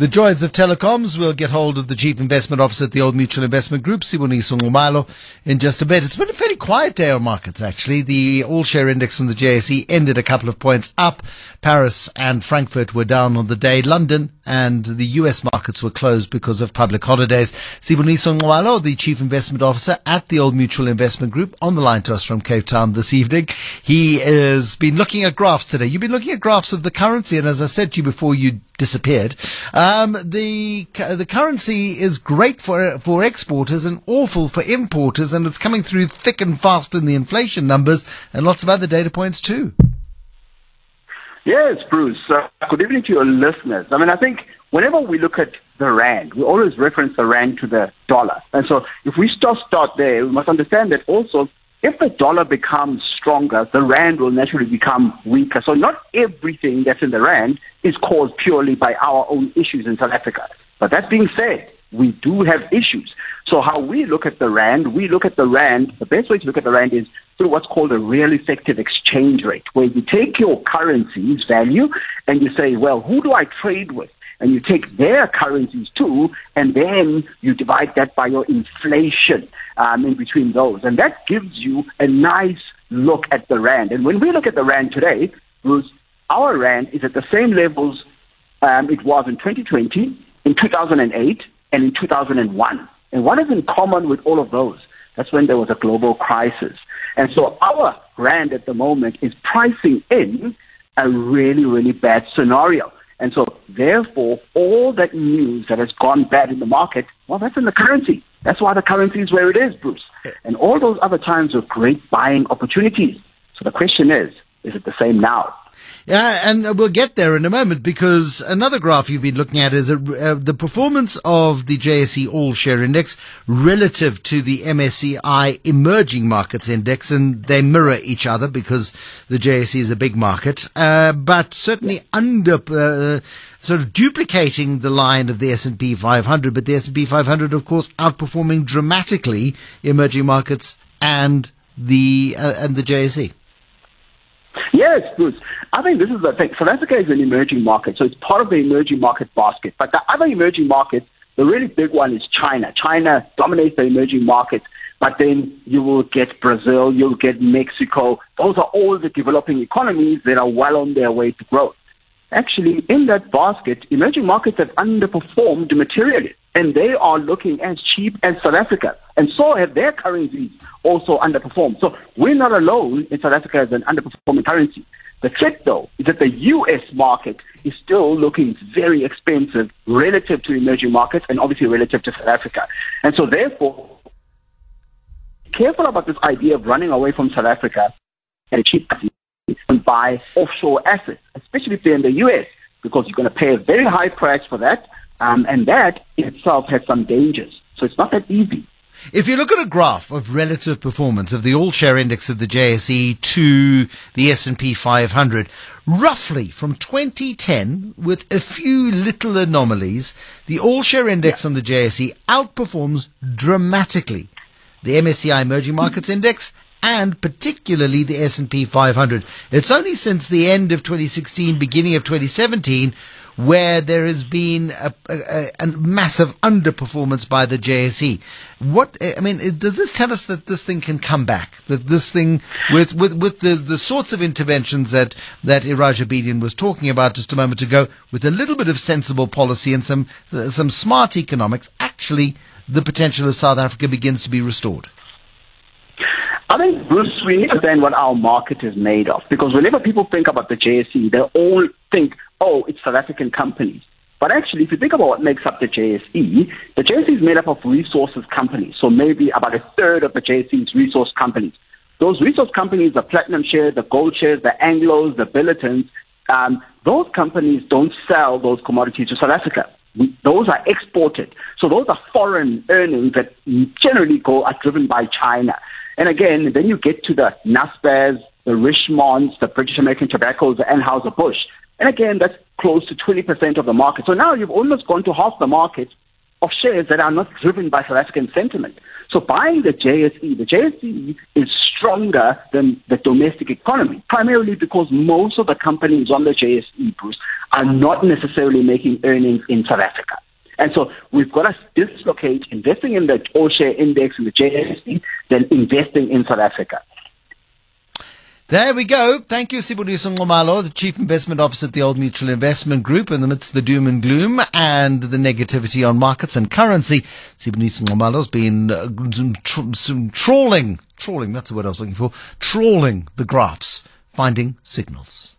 The joys of telecoms. We'll get hold of the chief investment officer at the Old Mutual Investment Group, Siboniso Nxumalo, in just a bit. It's been a fairly quiet day on markets, actually. The all share index from the JSE ended a couple of points up. Paris and Frankfurt were down on the day. London and the US markets were closed because of public holidays. Siboniso Nxumalo, the chief investment officer at the Old Mutual Investment Group, on the line to us from Cape Town this evening. He has been looking at graphs today. You've been looking at graphs of the currency, and as I said to you before you disappeared, um, the the currency is great for for exporters and awful for importers, and it's coming through thick and fast in the inflation numbers and lots of other data points too. Yes, Bruce. Uh, good evening to your listeners. I mean, I think whenever we look at the rand, we always reference the rand to the dollar, and so if we just start there, we must understand that also if the dollar becomes stronger, the rand will naturally become weaker. So not everything that's in the rand is caused purely by our own issues in South Africa. But that being said, we do have issues. So how we look at the rand, we look at the rand, the best way to look at the rand is through what's called a real effective exchange rate, where you take your currency's value and you say, well, who do I trade with? And you take their currencies too, and then you divide that by your inflation um, in between those. And that gives you a nice look at the Rand. And when we look at the Rand today, Bruce, our Rand is at the same levels um, it was in 2020, in 2008, and in 2001. And what is in common with all of those? That's when there was a global crisis. And so our Rand at the moment is pricing in a really, really bad scenario. And so, therefore, all that news that has gone bad in the market, well, that's in the currency. That's why the currency is where it is, Bruce. And all those other times were great buying opportunities. So the question is, is it the same now? Yeah, and we'll get there in a moment because another graph you've been looking at is a, uh, the performance of the JSE All Share Index relative to the MSCI Emerging Markets Index, and they mirror each other because the JSE is a big market, uh, but certainly under. Uh, sort of duplicating the line of the S&P 500, but the S&P 500, of course, outperforming dramatically emerging markets and the uh, and the JSE. Yes, Bruce. I think this is the thing. South Africa is an emerging market, so it's part of the emerging market basket. But the other emerging markets, the really big one is China. China dominates the emerging markets, but then you will get Brazil, you'll get Mexico. Those are all the developing economies that are well on their way to growth. Actually, in that basket, emerging markets have underperformed materially and they are looking as cheap as South Africa. And so have their currencies also underperformed. So we're not alone in South Africa as an underperforming currency. The trick, though, is that the U.S. market is still looking very expensive relative to emerging markets and obviously relative to South Africa. And so, therefore, careful about this idea of running away from South Africa at a cheap and buy offshore assets, especially if they're in the U.S., because you're going to pay a very high price for that um, and that itself has some dangers. So it's not that easy. If you look at a graph of relative performance of the all share index of the JSE to the S&P 500, roughly from 2010, with a few little anomalies, the all share index on the JSE outperforms dramatically the MSCI Emerging Markets Index and particularly the S&P 500. It's only since the end of 2016, beginning of 2017, where there has been a, a, a, massive underperformance by the JSE. What eh, I mean, eh, does this tell us that this thing can come back? That this thing, with with, with the, the sorts of interventions that that Elijah Bedian was talking about just a moment ago, with a little bit of sensible policy and some eh, some smart economics, actually, the potential of South Africa begins to be restored. I think, Bruce, we need to understand what our market is made of because whenever people think about the JSE, they all think, oh, it's South African companies. But actually, if you think about what makes up the JSE, the JSE is made up of resources companies. So maybe about a third of the JSE is resource companies. Those resource companies, the platinum shares, the gold shares, the Anglos, the Billitons, um, those companies don't sell those commodities to South Africa. Those are exported. So those are foreign earnings that generally go are driven by China. And again, then you get to the Naspers, the Richemonts, the British American Tobaccos, the Anheuser-Busch. And again, that's close to 20% of the market. So now you've almost gone to half the market of shares that are not driven by South African sentiment. So buying the JSE, the JSE is stronger than the domestic economy, primarily because most of the companies on the JSE, Bruce, are not necessarily making earnings in South Africa. And so we've got to dislocate investing in the all share index and the JSE than investing in South Africa. There we go. Thank you, Siboniso Nxumalo, the Chief Investment Officer at the Old Mutual Investment Group, in the midst of the doom and gloom and the negativity on markets and currency. Siboniso Nxumalo has been uh, tra- trawling, trawling, that's the word I was looking for, trawling the graphs, finding signals.